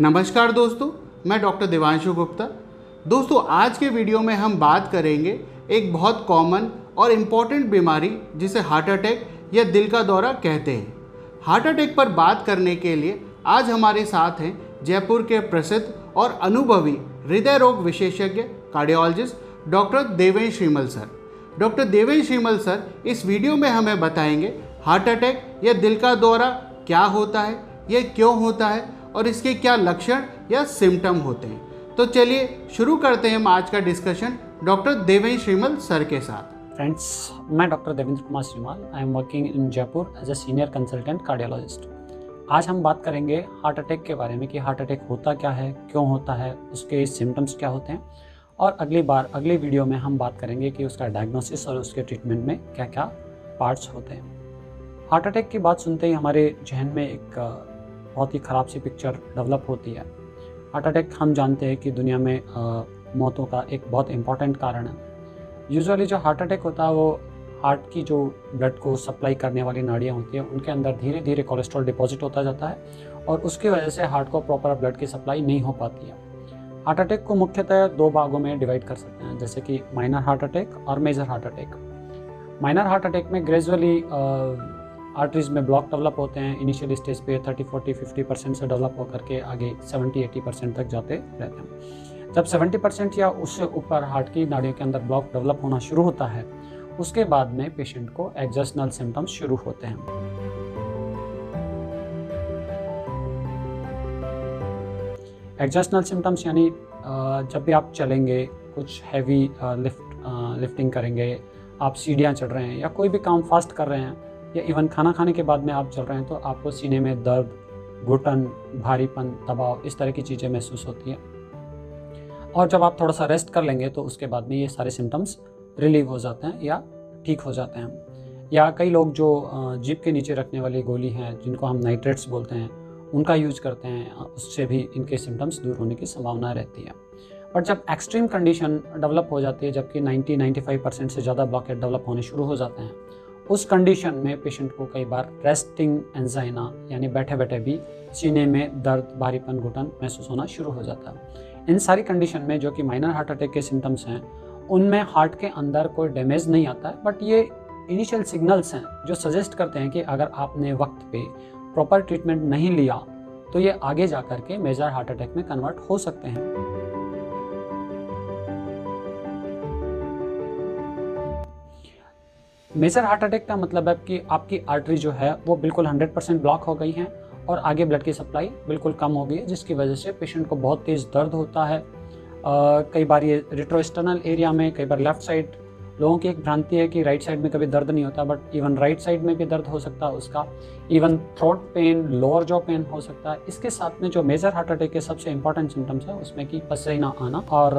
नमस्कार दोस्तों, मैं डॉक्टर देवांशु गुप्ता। दोस्तों, आज के वीडियो में हम बात करेंगे एक बहुत कॉमन और इंपॉर्टेंट बीमारी जिसे हार्ट अटैक या दिल का दौरा कहते हैं। हार्ट अटैक पर बात करने के लिए आज हमारे साथ हैं जयपुर के प्रसिद्ध और अनुभवी हृदय रोग विशेषज्ञ cardiologist doctor Devesh Shrimal sir. Doctor Devesh Shrimal sir, इस वीडियो में हमें बताएँगे हार्ट अटैक या दिल का दौरा क्या होता है यह क्यों होता है और इसके क्या लक्षण या सिम्टम होते हैं? तो चलिए शुरू करते हैं हम आज का discussion doctor Devesh Shrimal sir के साथ। फ्रेंड्स मैं doctor Devendra Kumar Shrimal I am working in Jaipur as a senior consultant cardiologist आज हम बात करेंगे हार्ट अटैक के बारे में कि हार्ट अटैक होता क्या है, क्यों होता है, उसके सिम्टम्स क्या होते हैं। और अगली बार, अगली वीडियो में हम बात करेंगे कि उसका डायग्नोसिस और उसके ट्रीटमेंट में क्या क्या पार्ट्स होते हैं। हार्ट अटैक की बात सुनते ही हमारे जहन में एक बहुत ही ख़राब सी पिक्चर डेवलप होती है। हार्ट अटैक हम जानते हैं कि दुनिया में आ, मौतों का एक बहुत इंपॉर्टेंट कारण है। यूजुअली जो हार्ट अटैक होता है वो हार्ट की जो ब्लड को सप्लाई करने वाली नाड़ियाँ होती हैं उनके अंदर धीरे धीरे कोलेस्ट्रॉल डिपॉजिट होता जाता है और उसकी वजह से हार्ट को प्रॉपर ब्लड की सप्लाई नहीं हो पाती है। हार्ट अटैक को मुख्यतः दो भागों में डिवाइड कर सकते हैं जैसे कि माइनर हार्ट अटैक और major heart attack minor heart attack में ग्रेजुअली आर्टरीज में ब्लॉक डेवलप होते हैं इनिशियल स्टेज पे 30, 40, 50 परसेंट से डेवलप होकर के आगे 70, 80 परसेंट तक जाते रहते हैं। जब 70 परसेंट या उससे ऊपर हार्ट की नाड़ियों के अंदर ब्लॉक डेवलप होना शुरू होता है उसके बाद में पेशेंट को एग्जस्टनल सिम्टम्स शुरू होते हैं। एग्जस्टनल सिम्टम्स यानी जब भी आप चलेंगे कुछ हैवी लिफ्ट लिफ्टिंग करेंगे आप सीढ़ियाँ चढ़ रहे हैं या कोई भी काम फास्ट कर रहे हैं या इवन खाना खाने के बाद में आप चल रहे हैं तो आपको सीने में दर्द, घुटन, भारीपन, दबाव, इस तरह की चीज़ें महसूस होती हैं। और जब आप थोड़ा सा रेस्ट कर लेंगे तो उसके बाद में ये सारे सिम्टम्स रिलीव हो जाते हैं या ठीक हो जाते हैं। या कई लोग जो जीप के नीचे रखने वाली गोली हैं, जिनको हम नाइट्रेट्स बोलते हैं, उनका यूज़ करते हैं उससे भी इनके सिम्टम्स दूर होने की संभावना रहती है। बट जब एक्सट्रीम कंडीशन डेवलप हो जाती है, जबकि 90-95 परसेंट से ज़्यादा ब्लॉकेट डेवलप होने शुरू हो जाते हैं उस कंडीशन में पेशेंट को कई बार रेस्टिंग एंजाइना यानी बैठे बैठे भी सीने में दर्द, भारीपन, घुटन महसूस होना शुरू हो जाता है। इन सारी कंडीशन में जो कि माइनर हार्ट अटैक के सिम्टम्स हैं, उनमें हार्ट के अंदर कोई डैमेज नहीं आता है बट ये इनिशियल सिग्नल्स हैं जो सजेस्ट करते हैं कि अगर आपने वक्त पे प्रॉपर ट्रीटमेंट नहीं लिया तो ये आगे जा कर के मेजर हार्ट अटैक में कन्वर्ट हो सकते हैं। मेजर हार्ट अटैक का मतलब है कि आपकी आर्टरी जो है वो बिल्कुल 100 परसेंट ब्लॉक हो गई है और आगे ब्लड की सप्लाई बिल्कुल कम हो गई है जिसकी वजह से पेशेंट को बहुत तेज़ दर्द होता है। आ, कई बार ये रिट्रोस्टर्नल एरिया में कई बार लेफ़्ट साइड लोगों की एक भ्रांति है कि राइट साइड में कभी दर्द नहीं होता बट इवन राइट साइड में भी दर्द हो सकता है उसका। Even throat pain lower jaw pain हो सकता है। इसके साथ में जो मेजर हार्ट अटैक के सबसे इंपॉर्टेंट सिम्टम्स है उसमें कि पसीना आना और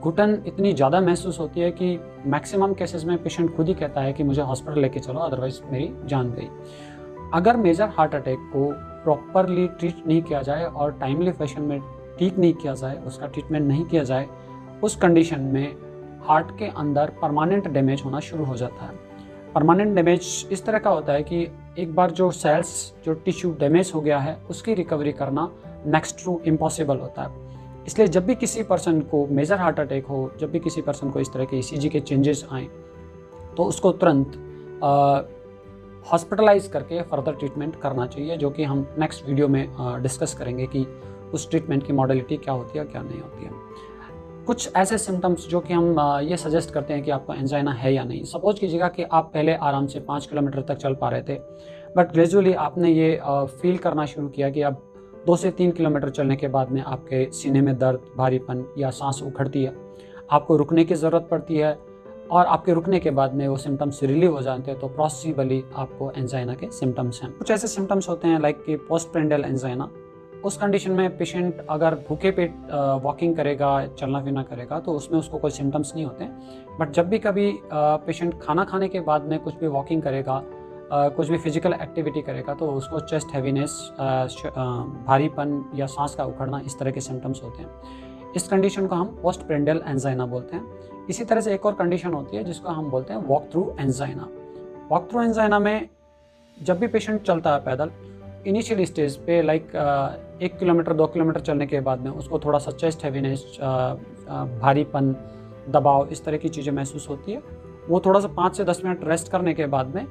घुटन इतनी ज़्यादा महसूस होती है कि मैक्सिमम केसेस में पेशेंट खुद ही कहता है कि मुझे हॉस्पिटल लेके चलो अदरवाइज़ मेरी जान गई। अगर मेजर हार्ट अटैक को प्रॉपरली ट्रीट नहीं किया जाए और टाइमली फ़ैशन में ठीक नहीं किया जाए, उसका ट्रीटमेंट नहीं किया जाए, उस कंडीशन में हार्ट के अंदर परमानेंट डैमेज होना शुरू हो जाता है। परमानेंट डैमेज इस तरह का होता है कि एक बार जो सेल्स जो टिश्यू डैमेज हो गया है, उसकी रिकवरी करना नेक्स्ट टू इम्पॉसिबल होता है। इसलिए जब भी किसी पर्सन को मेजर हार्ट अटैक हो, जब भी किसी पर्सन को इस तरह के ई के चेंजेस आए तो उसको तुरंत हॉस्पिटलाइज करके फर्दर ट्रीटमेंट करना चाहिए, जो कि हम नेक्स्ट वीडियो में डिस्कस करेंगे कि उस ट्रीटमेंट की मॉडलिटी क्या होती है क्या नहीं होती है। कुछ ऐसे सिम्टम्स जो कि हम ये सजेस्ट करते हैं कि आपको एंजाइना है या नहीं। सपोज़ कीजिएगा कि आप पहले आराम से पाँच किलोमीटर तक चल पा रहे थे बट ग्रेजुअली आपने ये फील करना शुरू किया कि अब दो से तीन किलोमीटर चलने के बाद में आपके सीने में दर्द, भारीपन या सांस उखड़ती है। आपको रुकने की ज़रूरत पड़ती है और आपके रुकने के बाद में वो सिम्टम्स रिलीव हो जाते हैं तो पॉसिबली आपको एंजाइना के सिम्टम्स हैं। कुछ ऐसे सिम्टम्स होते हैं लाइक कि पोस्ट प्रेंडल एंजाइना उस कंडीशन में पेशेंट अगर भूखे पेट वॉकिंग करेगा, चलना फिरना करेगा तो उसमें उसको कोई सिम्टम्स नहीं होते। बट जब भी कभी पेशेंट खाना खाने के बाद में कुछ भी वॉकिंग करेगा कुछ भी फ़िज़िकल एक्टिविटी करेगा तो उसको चेस्ट हैवीनेस भारीपन या सांस का उखड़ना इस तरह के सिम्टम्स होते हैं। इस कंडीशन को हम पोस्ट प्रेंडल एंजाइना बोलते हैं। इसी तरह से एक और कंडीशन होती है, जिसको हम बोलते हैं walk through angina walk through angina में जब भी पेशेंट चलता है पैदल इनिशियल स्टेज पे लाइक एक किलोमीटर, दो किलोमीटर चलने के बाद में उसको थोड़ा सा चेस्ट हैवीनेस भारीपन, दबाव इस तरह की चीज़ें महसूस होती है। वो थोड़ा सा पाँच से दस मिनट रेस्ट करने के बाद में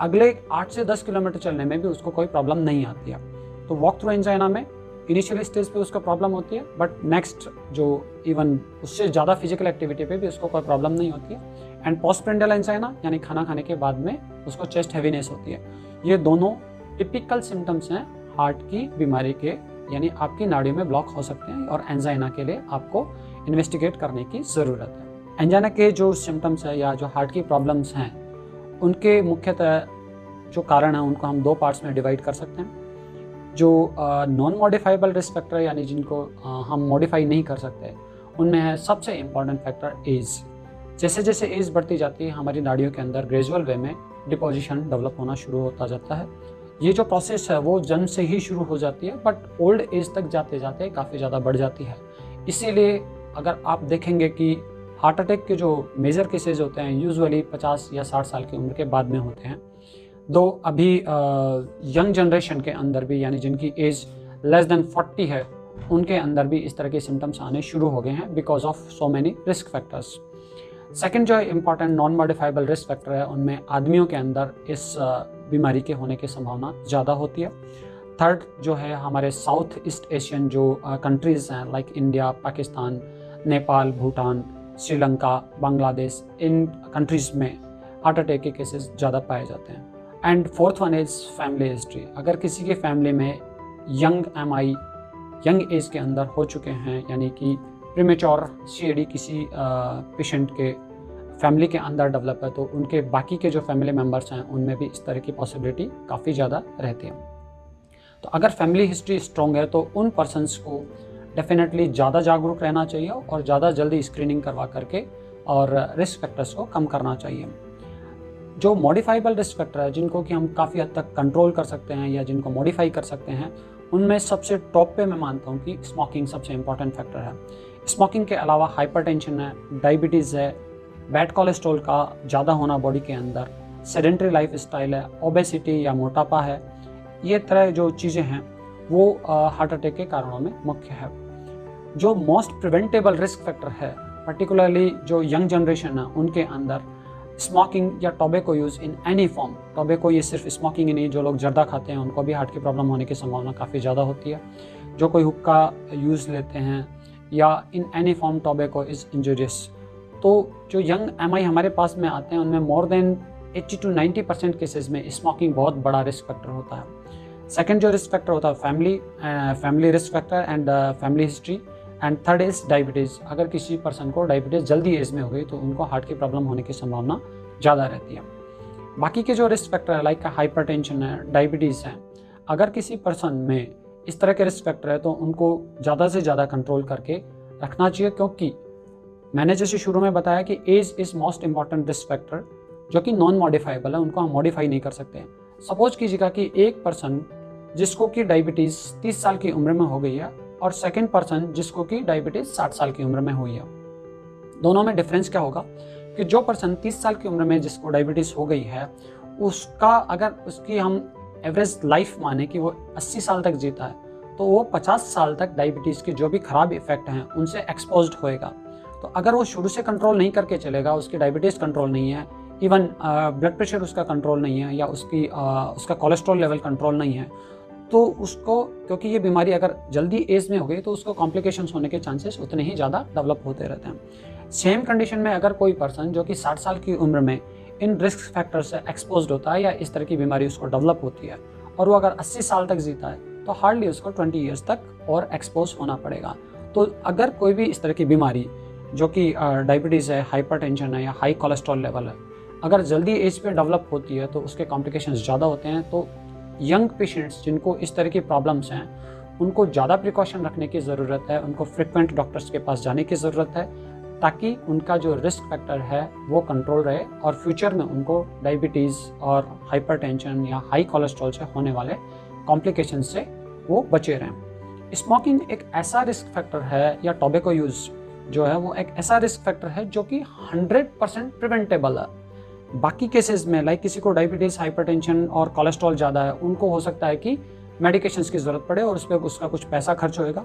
अगले आठ से दस किलोमीटर चलने में भी उसको कोई प्रॉब्लम नहीं आती है। तो वॉक थ्रू एंजाइना में इनिशियल स्टेज पे उसका प्रॉब्लम होती है बट नेक्स्ट जो इवन उससे ज़्यादा फ़िज़िकल एक्टिविटी पे भी उसको कोई प्रॉब्लम नहीं होती है। एंड पोस्टप्रेंडल एंजाइना यानी खाना खाने के बाद में उसको चेस्ट हैवीनेस होती है। ये दोनों टिपिकल सिम्टम्स हैं हार्ट की बीमारी के, यानी आपकी नाड़ियों में ब्लॉक हो सकते हैं और एंजाइना के लिए आपको इन्वेस्टिगेट करने की ज़रूरत है। एंजाइना के जो सिम्टम्स है या जो हार्ट की प्रॉब्लम्स हैं उनके मुख्यतः जो कारण हैं उनको हम दो पार्ट्स में डिवाइड कर सकते हैं। जो नॉन मॉडिफाइबल रिस्क फैक्टर यानी जिनको uh, हम मॉडिफाई नहीं कर सकते उनमें है सबसे इंपॉर्टेंट फैक्टर एज जैसे जैसे एज बढ़ती जाती है हमारी नाड़ियों के अंदर ग्रेजुअल वे में डिपोजिशन डेवलप होना शुरू होता जाता है। ये जो प्रोसेस है वो जन्म से ही शुरू हो जाती है बट ओल्ड एज तक जाते जाते काफ़ी ज़्यादा बढ़ जाती है। इसीलिए अगर आप देखेंगे कि हार्ट अटैक के जो मेजर केसेज होते हैं यूजुअली 50 या 60 साल की उम्र के बाद में होते हैं। दो, अभी यंग जनरेशन के अंदर भी, यानी जिनकी एज लेस देन 40 है, उनके अंदर भी इस तरह के सिम्टम्स आने शुरू हो गए हैं because of so many risk factors second जो important non modifiable risk factor है, उनमें आदमियों के अंदर इस बीमारी के होने की संभावना ज़्यादा होती है। थर्ड जो है, हमारे साउथ ईस्ट एशियन जो कंट्रीज़ हैं लाइक इंडिया पाकिस्तान नेपाल भूटान श्रीलंका, बांग्लादेश, इन कंट्रीज़ में हार्ट अटैक के केसेस ज़्यादा पाए जाते हैं। And fourth one is family history अगर किसी के फैमिली में young M I young age के अंदर हो चुके हैं, यानी कि प्रीमेच्योर सी किसी पेशेंट के फैमिली के अंदर डेवलप है तो उनके बाकी के जो फैमिली मेंबर्स हैं, उनमें भी इस तरह की पॉसिबिलिटी काफ़ी ज़्यादा रहती है। तो अगर फैमिली हिस्ट्री स्ट्रॉन्ग है तो उन पर्सनस को डेफिनेटली ज़्यादा जागरूक रहना चाहिए और ज़्यादा जल्दी स्क्रीनिंग करवा करके और रिस्क फैक्टर्स को कम करना चाहिए। जो मॉडिफाइबल रिस्क फैक्टर है, जिनको कि हम काफ़ी हद तक कंट्रोल कर सकते हैं या जिनको मॉडिफाई कर सकते हैं, उनमें सबसे टॉप पे मैं मानता हूँ कि स्मोकिंग सबसे इंपॉर्टेंट फैक्टर है। स्मोकिंग के अलावा हाइपरटेंशन है डायबिटीज़ है बैड कोलेस्ट्रॉल का ज़्यादा होना बॉडी के अंदर सेडेंट्री लाइफ स्टाइल है ओबेसिटी या मोटापा है, ये तरह जो चीज़ें हैं, वो हार्ट अटैक के कारणों में मुख्य है। जो मोस्ट प्रिवेंटेबल रिस्क फैक्टर है पर्टिकुलरली जो यंग जनरेशन है, उनके अंदर स्मोकिंग या tobacco use in any form tobacco ये सिर्फ़ स्मोकिंग ही नहीं, जो लोग जर्दा खाते हैं, उनको भी हार्ट की प्रॉब्लम होने की संभावना काफ़ी ज़्यादा होती है। जो कोई हुक्का यूज़ लेते हैं या in any form tobacco is injurious तो जो यंग एमआई हमारे पास में आते हैं, उनमें more than 80 to 90 percent cases में स्मोकिंग बहुत बड़ा रिस्क फैक्टर होता है। सेकेंड जो रिस्क फैक्टर होता है family family risk factor and family history and third is diabetes अगर किसी पर्सन को डायबिटीज़ जल्दी एज में हो गई तो उनको हार्ट की प्रॉब्लम होने की संभावना ज़्यादा रहती है। बाकी के जो रिस्क फैक्टर है लाइक हाइपर है डायबिटीज़ है, अगर किसी पर्सन में इस तरह के रिस्क फैक्टर है तो उनको ज़्यादा से ज़्यादा कंट्रोल करके रखना चाहिए, क्योंकि मैंने जैसे शुरू में बताया कि age is most important risk factor जो कि नॉन मॉडिफाइबल है, उनको हम मॉडिफाई नहीं कर सकते। सपोज़ कीजिएगा कि एक पर्सन जिसको कि डायबिटीज़ 30 साल की उम्र में हो गई है और सेकेंड पर्सन जिसको कि डायबिटीज़ 60 साल की उम्र में हुई है। दोनों में डिफरेंस क्या होगा कि जो पर्सन 30 साल की उम्र में जिसको डायबिटीज़ हो गई है उसका अगर उसकी हम एवरेज लाइफ माने कि वो 80 साल तक जीता है तो वो 50 साल तक डायबिटीज़ के जो भी खराब इफ़ेक्ट हैं उनसे एक्सपोज होएगा। तो अगर वो शुरू से कंट्रोल नहीं करके चलेगा उसकी डायबिटीज़ कंट्रोल नहीं है इवन ब्लड प्रेशर उसका कंट्रोल नहीं है या उसकी आ, उसका कोलेस्ट्रॉल लेवल कंट्रोल नहीं है तो उसको, क्योंकि ये बीमारी अगर जल्दी एज में हो गई तो उसको कॉम्प्लिकेशंस होने के चांसेस उतने ही ज़्यादा डेवलप होते रहते हैं। सेम कंडीशन में अगर कोई पर्सन जो कि 60 साल की उम्र में इन रिस्क फैक्टर से एक्सपोज होता है या इस तरह की बीमारी उसको डेवलप होती है, और वो अगर 80 साल तक जीता है तो हार्डली उसको 20 ईयर्स तक और एक्सपोज होना पड़ेगा। तो अगर कोई भी इस तरह की बीमारी जो कि डायबिटीज़ है हाइपरटेंशन है या हाई कोलेस्ट्रॉल लेवल है, अगर जल्दी एज पे डेवलप होती है तो उसके कॉम्प्लिकेशंस ज़्यादा होते हैं तो यंग पेशेंट्स जिनको इस तरह की प्रॉब्लम्स हैं, उनको ज़्यादा प्रिकॉशन रखने की ज़रूरत है, उनको फ्रिक्वेंट डॉक्टर्स के पास जाने की ज़रूरत है, ताकि उनका जो रिस्क फैक्टर है वो कंट्रोल रहे और फ्यूचर में उनको डायबिटीज़ और हाइपरटेंशन या हाई कोलेस्ट्रॉल से होने वाले कॉम्प्लिकेशन से वो बचे रहें। स्मोकिंग एक ऐसा रिस्क फैक्टर है या टोबेको यूज़ जो है वो एक ऐसा रिस्क फैक्टर है जो कि 100 परसेंट प्रिवेंटेबल है। बाकी केसेस में लाइक किसी को डायबिटीज़ हाइपरटेंशन और कोलेस्ट्रॉल ज़्यादा है उनको हो सकता है कि मेडिकेशंस की ज़रूरत पड़े और उस पर उसका कुछ पैसा खर्च होएगा।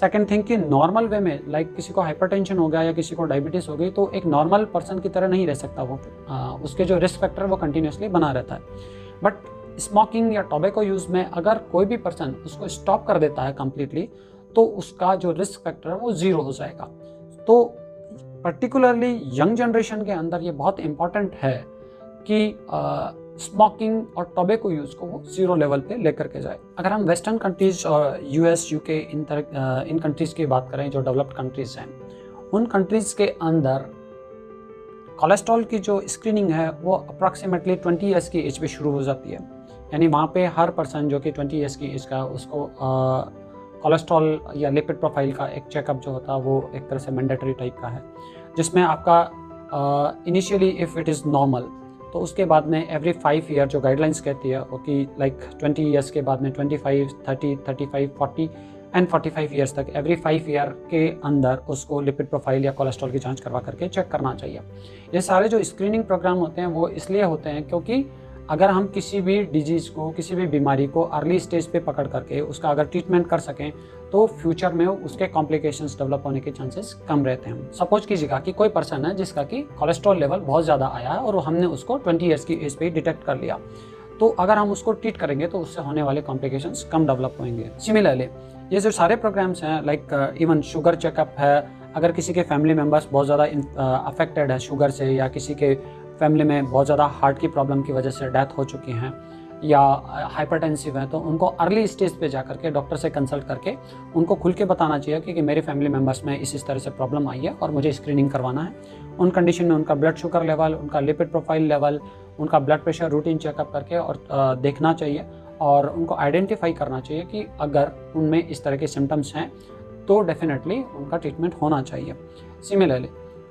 सेकेंड थिंग कि नॉर्मल वे में लाइक like किसी को हाइपरटेंशन हो गया या किसी को डायबिटीज़ हो गई तो एक नॉर्मल पर्सन की तरह नहीं रह सकता वो। आ, उसके जो रिस्क फैक्टर वो कंटिन्यूसली बना रहता है। बट स्मोकिंग या टोबैको यूज़ में अगर कोई भी पर्सन उसको स्टॉप कर देता है कम्प्लीटली तो उसका जो रिस्क फैक्टर है वो ज़ीरो हो जाएगा। तो पर्टिकुलरली यंग जनरेशन के अंदर ये बहुत इंपॉर्टेंट है। कि स्मोकिंग और टोबैको यूज़ को वो ज़ीरो लेवल पे लेकर के जाए। अगर हम वेस्टर्न कंट्रीज़ और यूएस यूके इन तरह इन कंट्रीज़ की बात करें, जो डेवलप्ड कंट्रीज़ हैं, उन कंट्रीज़ के अंदर कोलेस्ट्रॉल की जो स्क्रीनिंग है, वो अप्रॉक्सीमेटली 20 ईयर्स की एज पे शुरू हो जाती है। यानी वहाँ पे हर पर्सन जो कि 20 ईयर्स की एज का, उसको कोलेस्ट्रॉल या लिपिड प्रोफ़ाइल का एक चेकअप जो होता है, वो एक तरह से मैंडेटरी टाइप का है, जिसमें आपका initially if it is normal तो उसके बाद में एवरी फाइव ईयर जो गाइडलाइंस कहती है, वो कि लाइक ट्वेंटी ईयर्स के बाद में twenty five thirty thirty five forty and forty five years तक एवरी फाइव ईयर के अंदर उसको लिपिड प्रोफ़ाइल या कोलेस्ट्रॉल की जाँच करवा करके चेक करना चाहिए। ये सारे जो स्क्रीनिंग प्रोग्राम होते हैं, वो इसलिए होते हैं क्योंकि अगर हम किसी भी डिज़ीज़ को, किसी भी बीमारी को अर्ली स्टेज पे पकड़ करके उसका अगर ट्रीटमेंट कर सकें तो फ्यूचर में उसके कॉम्प्लिकेशंस डेवलप होने के चांसेस कम रहते हैं। सपोज़ कीजिएगा कि कोई पर्सन है जिसका कि कोलेस्ट्रॉल लेवल बहुत ज़्यादा आया है और हमने उसको 20 ईयर्स की एज पे डिटेक्ट कर लिया। तो अगर हम उसको ट्रीट करेंगे तो उससे होने वाले कॉम्प्लिकेशंस कम डेवलप होंगे सिमिलरली ये जो सारे प्रोग्राम्स हैं लाइक इवन शुगर चेकअप है, अगर किसी के फैमिली मेंबर्स बहुत ज़्यादा अफेक्टेड है शुगर से या किसी के फैमिली में बहुत ज़्यादा हार्ट की प्रॉब्लम की वजह से डेथ हो चुकी हैं या हाइपरटेंसिव हैं तो उनको अर्ली स्टेज पे जा करके डॉक्टर से कंसल्ट करके उनको खुल के बताना चाहिए कि, कि मेरे फैमिली मेंबर्स में इस इस तरह से प्रॉब्लम आई है और मुझे स्क्रीनिंग करवाना है। उन कंडीशन में उनका ब्लड शुगर लेवल उनका लिपिड प्रोफ़ाइल लेवल उनका ब्लड प्रेशर रूटीन चेकअप करके और देखना चाहिए और उनको आइडेंटिफाई करना चाहिए कि अगर उनमें इस तरह के सिम्टम्स हैं तो डेफिनेटली उनका ट्रीटमेंट होना चाहिए। Similarly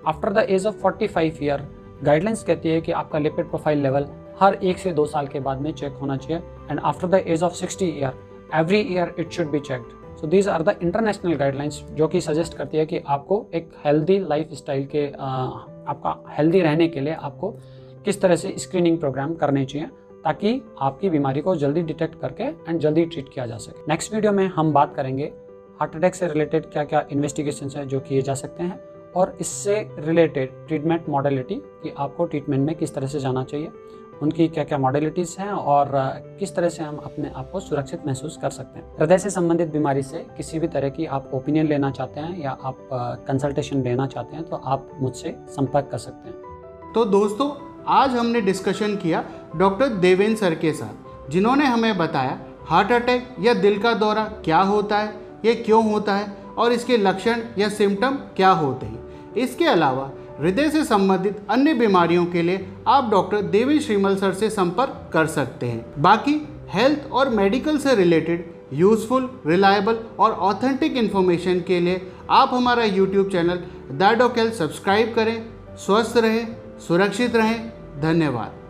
after the age of 45 year guidelines कहती है कि आपका लिपिड प्रोफ़ाइल लेवल हर एक से दो साल के बाद में चेक होना चाहिए and after the age of sixty year every year it should be checked so these are the international guidelines जो कि सजेस्ट करती है कि आपको एक हेल्दी लाइफ स्टाइल के आपका हेल्दी रहने के लिए आपको किस तरह से स्क्रीनिंग प्रोग्राम करने चाहिए, ताकि आपकी बीमारी को जल्दी डिटेक्ट करके एंड जल्दी ट्रीट किया जा सके। नेक्स्ट वीडियो में हम बात करेंगे हार्ट अटैक से रिलेटेड क्या क्या इन्वेस्टिगेशन है जो किए जा सकते हैं, और इससे रिलेटेड ट्रीटमेंट मॉडलिटी कि आपको ट्रीटमेंट में किस तरह से जाना चाहिए। उनकी क्या क्या मॉडलिटीज़ हैं और किस तरह से हम अपने आप को सुरक्षित महसूस कर सकते हैं। हृदय से संबंधित बीमारी से किसी भी तरह की आप ओपिनियन लेना चाहते हैं या आप कंसल्टेशन लेना चाहते हैं तो आप मुझसे संपर्क कर सकते हैं। तो दोस्तों, आज हमने डिस्कशन किया डॉक्टर देवेंद्र सर के साथ, जिन्होंने हमें बताया हार्ट अटैक या दिल का दौरा क्या होता है, ये क्यों होता है और इसके लक्षण या सिम्टम क्या होते हैं। इसके अलावा हृदय से संबंधित अन्य बीमारियों के लिए आप डॉक्टर देवी श्रीमल सर से संपर्क कर सकते हैं। बाकी हेल्थ और मेडिकल से रिलेटेड यूजफुल, रिलायबल और ऑथेंटिक इन्फॉर्मेशन के लिए आप हमारा यूट्यूब चैनल दैडोकेल सब्सक्राइब करें। स्वस्थ रहें, सुरक्षित रहें। धन्यवाद।